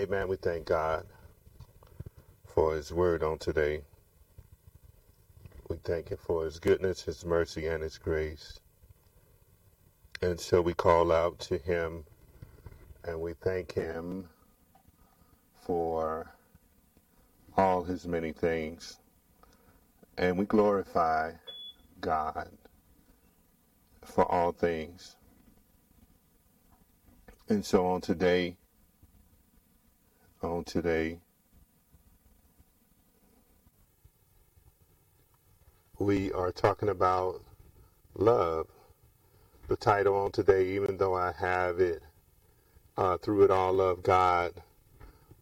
Amen. We thank God for his word on today. We thank him for his goodness, his mercy, and his grace. And so we call out to him and we thank him for all his many things. And we glorify God for all things. And so on today, on today, we are talking about love. The title on today, even though I have it uh, through it all, love God.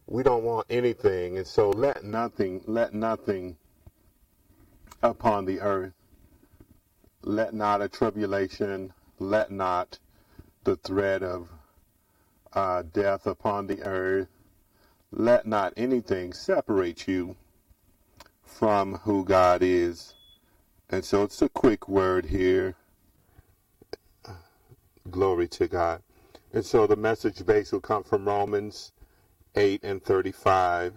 We don't want anything, and so let nothing, let nothing upon the earth, let not a tribulation, let not the threat of uh, death upon the earth, let not anything separate you from who God is. And so it's a quick word here. Glory to God. And so the message base will come from Romans 8 and 35.